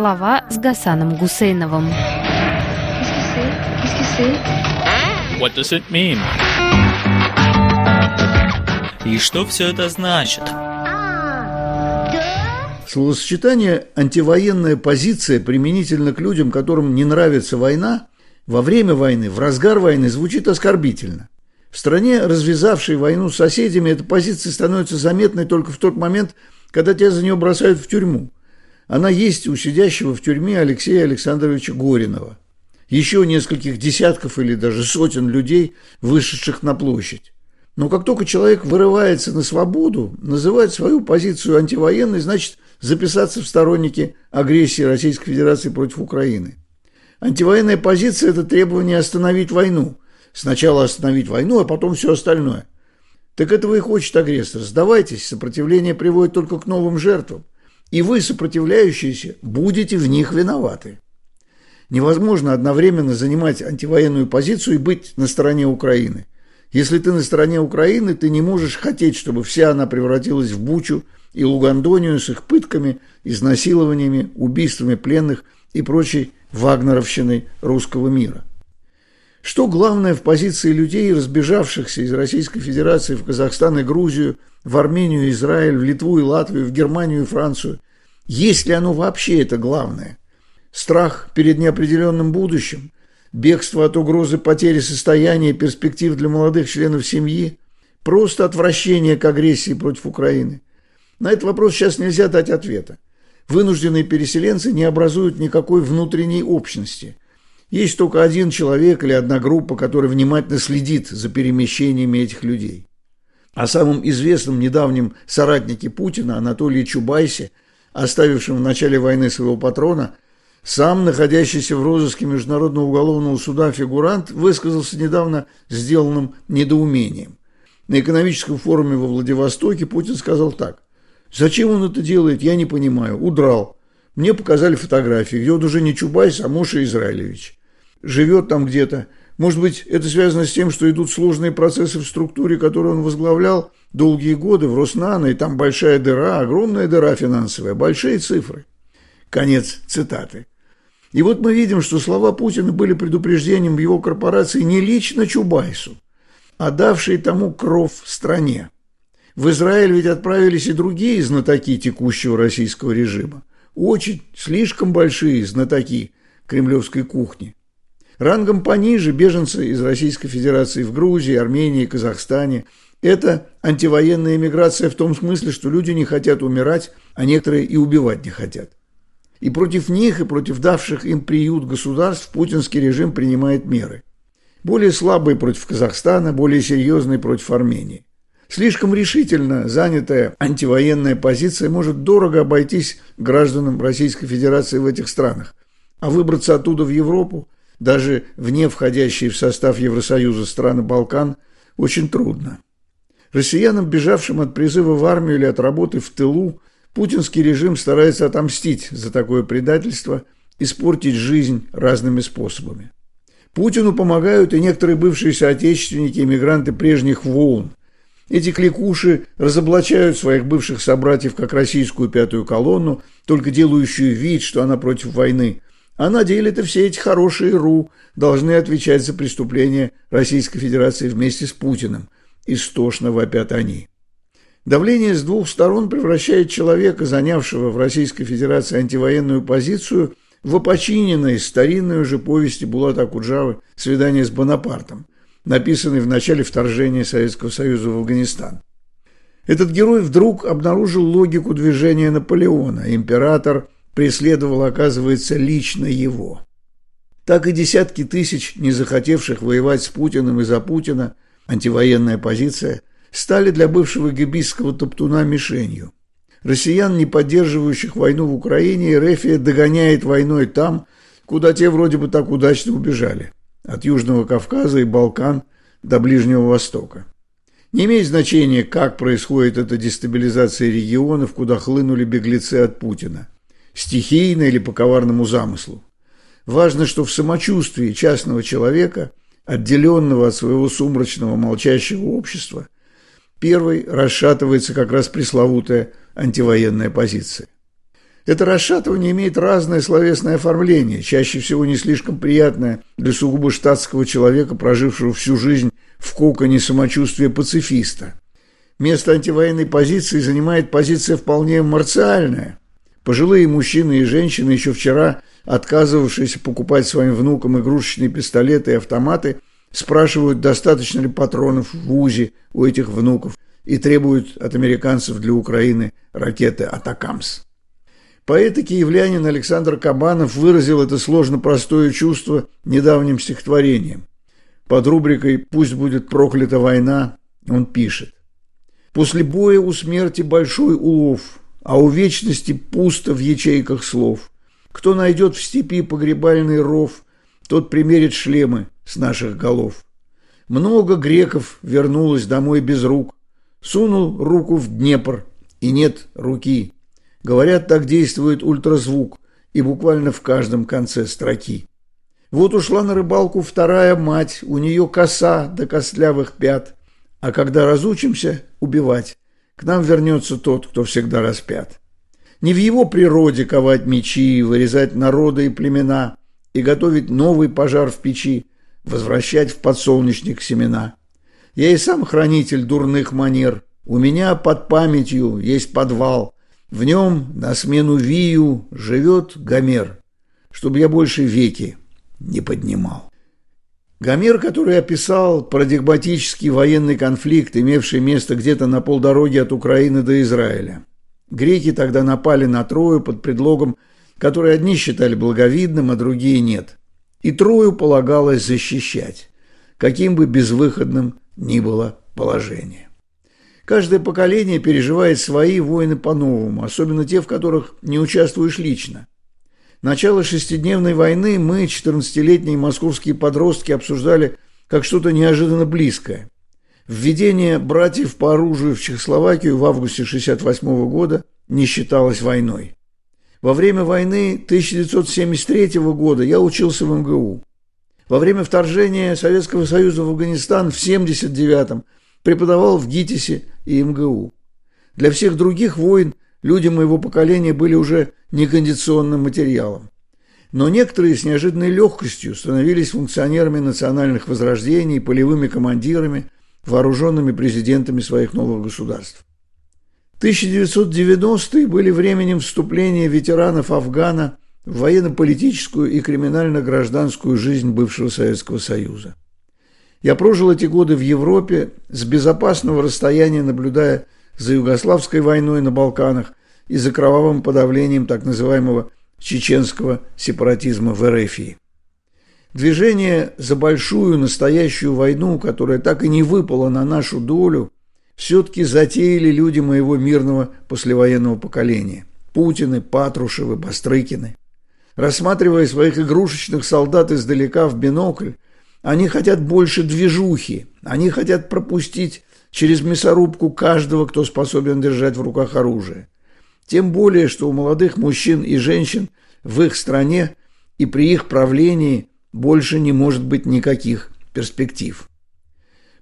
Слова с Гасаном Гусейновым. What does it mean? И что все это значит? Словосочетание «антивоенная позиция» применительно к людям, которым не нравится война, во время войны, в разгар войны звучит оскорбительно. В стране, развязавшей войну с соседями, эта позиция становится заметной только в тот момент, когда тебя за нее бросают в тюрьму. Она есть у сидящего в тюрьме Алексея Александровича Горинова. Еще нескольких десятков или даже сотен людей, вышедших на площадь. Но как только человек вырывается на свободу, называет свою позицию антивоенной, значит записаться в сторонники агрессии Российской Федерации против Украины. Антивоенная позиция – это требование остановить войну. Сначала остановить войну, а потом все остальное. Так этого и хочет агрессор. Сдавайтесь, сопротивление приводит только к новым жертвам. И вы, сопротивляющиеся, будете в них виноваты. Невозможно одновременно занимать антивоенную позицию и быть на стороне Украины. Если ты на стороне Украины, ты не можешь хотеть, чтобы вся она превратилась в Бучу и Лугандонию с их пытками, изнасилованиями, убийствами пленных и прочей вагнеровщиной русского мира. Что главное в позиции людей, разбежавшихся из Российской Федерации в Казахстан и Грузию, в Армению, Израиль, в Литву и Латвию, в Германию и Францию? Есть ли оно вообще это главное? Страх перед неопределенным будущим? Бегство от угрозы потери состояния и перспектив для молодых членов семьи? Просто отвращение к агрессии против Украины? На этот вопрос сейчас нельзя дать ответа. Вынужденные переселенцы не образуют никакой внутренней общности. Есть только один человек или одна группа, которая внимательно следит за перемещениями этих людей. О самом известном недавнем соратнике Путина Анатолии Чубайсе, оставившем в начале войны своего патрона, сам, находящийся в розыске Международного уголовного суда фигурант, высказался недавно сделанным недоумением. На экономическом форуме во Владивостоке Путин сказал так. «Зачем он это делает, я не понимаю. Удрал. Мне показали фотографии, где он уже не Чубайс, а Моша Израилевич живет там где-то. Может быть, это связано с тем, что идут сложные процессы в структуре, которую он возглавлял долгие годы в Роснано, и там большая дыра, огромная дыра финансовая, большие цифры. Конец цитаты. И вот мы видим, что слова Путина были предупреждением его корпорации не лично Чубайсу, а давшей тому кров в стране. В Израиль ведь отправились и другие знатоки текущего российского режима. Очень, слишком большие знатоки кремлевской кухни. Рангом пониже беженцы из Российской Федерации в Грузии, Армении, Казахстане. Это антивоенная миграция в том смысле, что люди не хотят умирать, а некоторые и убивать не хотят. И против них, и против давших им приют государств путинский режим принимает меры. Более слабые против Казахстана, более серьезные против Армении. Слишком решительно занятая антивоенная позиция может дорого обойтись гражданам Российской Федерации в этих странах, а выбраться оттуда в Европу – даже вне входящие в состав Евросоюза страны Балкан, очень трудно. Россиянам, бежавшим от призыва в армию или от работы в тылу, путинский режим старается отомстить за такое предательство, испортить жизнь разными способами. Путину помогают и некоторые бывшие соотечественники, эмигранты прежних волн. Эти кликуши разоблачают своих бывших собратьев как российскую пятую колонну, только делающую вид, что она против войны, а на деле-то все эти хорошие РУ должны отвечать за преступления Российской Федерации вместе с Путиным. Истошно вопят они. Давление с двух сторон превращает человека, занявшего в Российской Федерации антивоенную позицию, в опочиненной старинной уже повести Булата Акуджавы «Свидание с Бонапартом», написанной в начале вторжения Советского Союза в Афганистан. Этот герой вдруг обнаружил логику движения Наполеона. Император – преследовал, оказывается, лично его. Так и десятки тысяч, не захотевших воевать с Путиным и за Путина, антивоенная позиция, стали для бывшего гибийского топтуна мишенью. Россиян, не поддерживающих войну в Украине, Рефия догоняет войной там, куда те вроде бы так удачно убежали, от Южного Кавказа и Балкан до Ближнего Востока. Не имеет значения, как происходит эта дестабилизация регионов, куда хлынули беглецы от Путина стихийно или по коварному замыслу. Важно, что в самочувствии частного человека, отделенного от своего сумрачного молчащего общества, первой расшатывается как раз пресловутая антивоенная позиция. Это расшатывание имеет разное словесное оформление, чаще всего не слишком приятное для сугубо штатского человека, прожившего всю жизнь в коконе самочувствия пацифиста. Место антивоенной позиции занимает позиция вполне марциальная. Пожилые мужчины и женщины, еще вчера отказывавшиеся покупать своим внукам игрушечные пистолеты и автоматы, спрашивают, достаточно ли патронов в УЗИ у этих внуков и требуют от американцев для Украины ракеты «Атакамс». Поэт и киевлянин Александр Кабанов выразил это сложно простое чувство недавним стихотворением. Под рубрикой «Пусть будет проклята война» он пишет. «После боя у смерти большой улов, а у вечности пусто в ячейках слов. Кто найдет в степи погребальный ров, тот примерит шлемы с наших голов. Много греков вернулось домой без рук, сунул руку в Днепр, и нет руки. Говорят, так действует ультразвук, и буквально в каждом конце строки. Вот ушла на рыбалку вторая мать, у нее коса до костлявых пят, а когда разучимся убивать, к нам вернется тот, кто всегда распят. Не в его природе ковать мечи, вырезать народы и племена и готовить новый пожар в печи, возвращать в подсолнечник семена. Я и сам хранитель дурных манер. У меня под памятью есть подвал. В нем на смену Вию живет Гомер, чтобы я больше веки не поднимал. Гомер, который описал парадигматический военный конфликт, имевший место где-то на полдороги от Украины до Израиля. Греки тогда напали на Трою под предлогом, который одни считали благовидным, а другие нет. И Трою полагалось защищать, каким бы безвыходным ни было положение. Каждое поколение переживает свои войны по-новому, особенно те, в которых не участвуешь лично. Начало шестидневной войны мы, 14-летние московские подростки, обсуждали как что-то неожиданно близкое. Введение братьев по оружию в Чехословакию в августе 1968 года не считалось войной. Во время войны 1973 года я учился в МГУ. Во время вторжения Советского Союза в Афганистан в 1979 преподавал в ГИТИСе и МГУ. Для всех других войн люди моего поколения были уже некондиционным материалом. Но некоторые с неожиданной легкостью становились функционерами национальных возрождений, полевыми командирами – вооруженными президентами своих новых государств. 1990-е были временем вступления ветеранов Афгана в военно-политическую и криминально-гражданскую жизнь бывшего Советского Союза. Я прожил эти годы в Европе с безопасного расстояния, наблюдая за Югославской войной на Балканах и за кровавым подавлением так называемого чеченского сепаратизма в Эрефии. Движение за большую настоящую войну, которая так и не выпала на нашу долю, все-таки затеяли люди моего мирного послевоенного поколения. Путины, Патрушевы, Бастрыкины. Рассматривая своих игрушечных солдат издалека в бинокль, они хотят больше движухи, они хотят пропустить через мясорубку каждого, кто способен держать в руках оружие. Тем более, что у молодых мужчин и женщин в их стране и при их правлении больше не может быть никаких перспектив.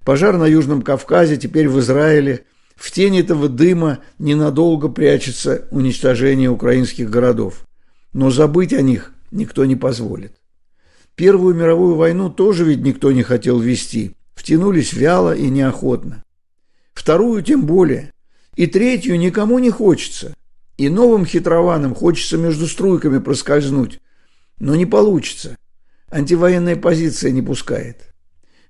Пожар на Южном Кавказе, теперь в Израиле. В тени этого дыма ненадолго прячется уничтожение украинских городов. Но забыть о них никто не позволит. Первую мировую войну тоже ведь никто не хотел вести. Втянулись вяло и неохотно. Вторую тем более. И третью никому не хочется. И новым хитрованам хочется между струйками проскользнуть. Но не получится. Антивоенная позиция не пускает.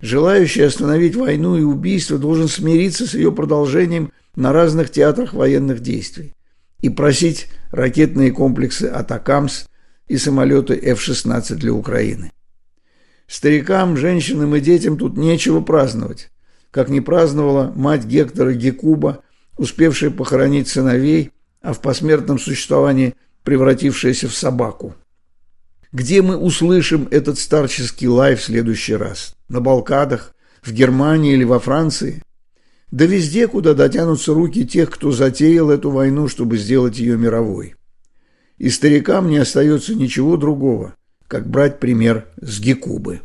Желающий остановить войну и убийство должен смириться с ее продолжением на разных театрах военных действий и просить ракетные комплексы «Атакамс» и самолеты F-16 для Украины. Старикам, женщинам и детям тут нечего праздновать, как не праздновала мать Гектора Гекуба, успевшая похоронить сыновей, а в посмертном существовании превратившаяся в собаку. Где мы услышим этот старческий лай в следующий раз? На Балкадах, в Германии или во Франции? Да везде, куда дотянутся руки тех, кто затеял эту войну, чтобы сделать ее мировой. И старикам не остается ничего другого, как брать пример с Гекубы.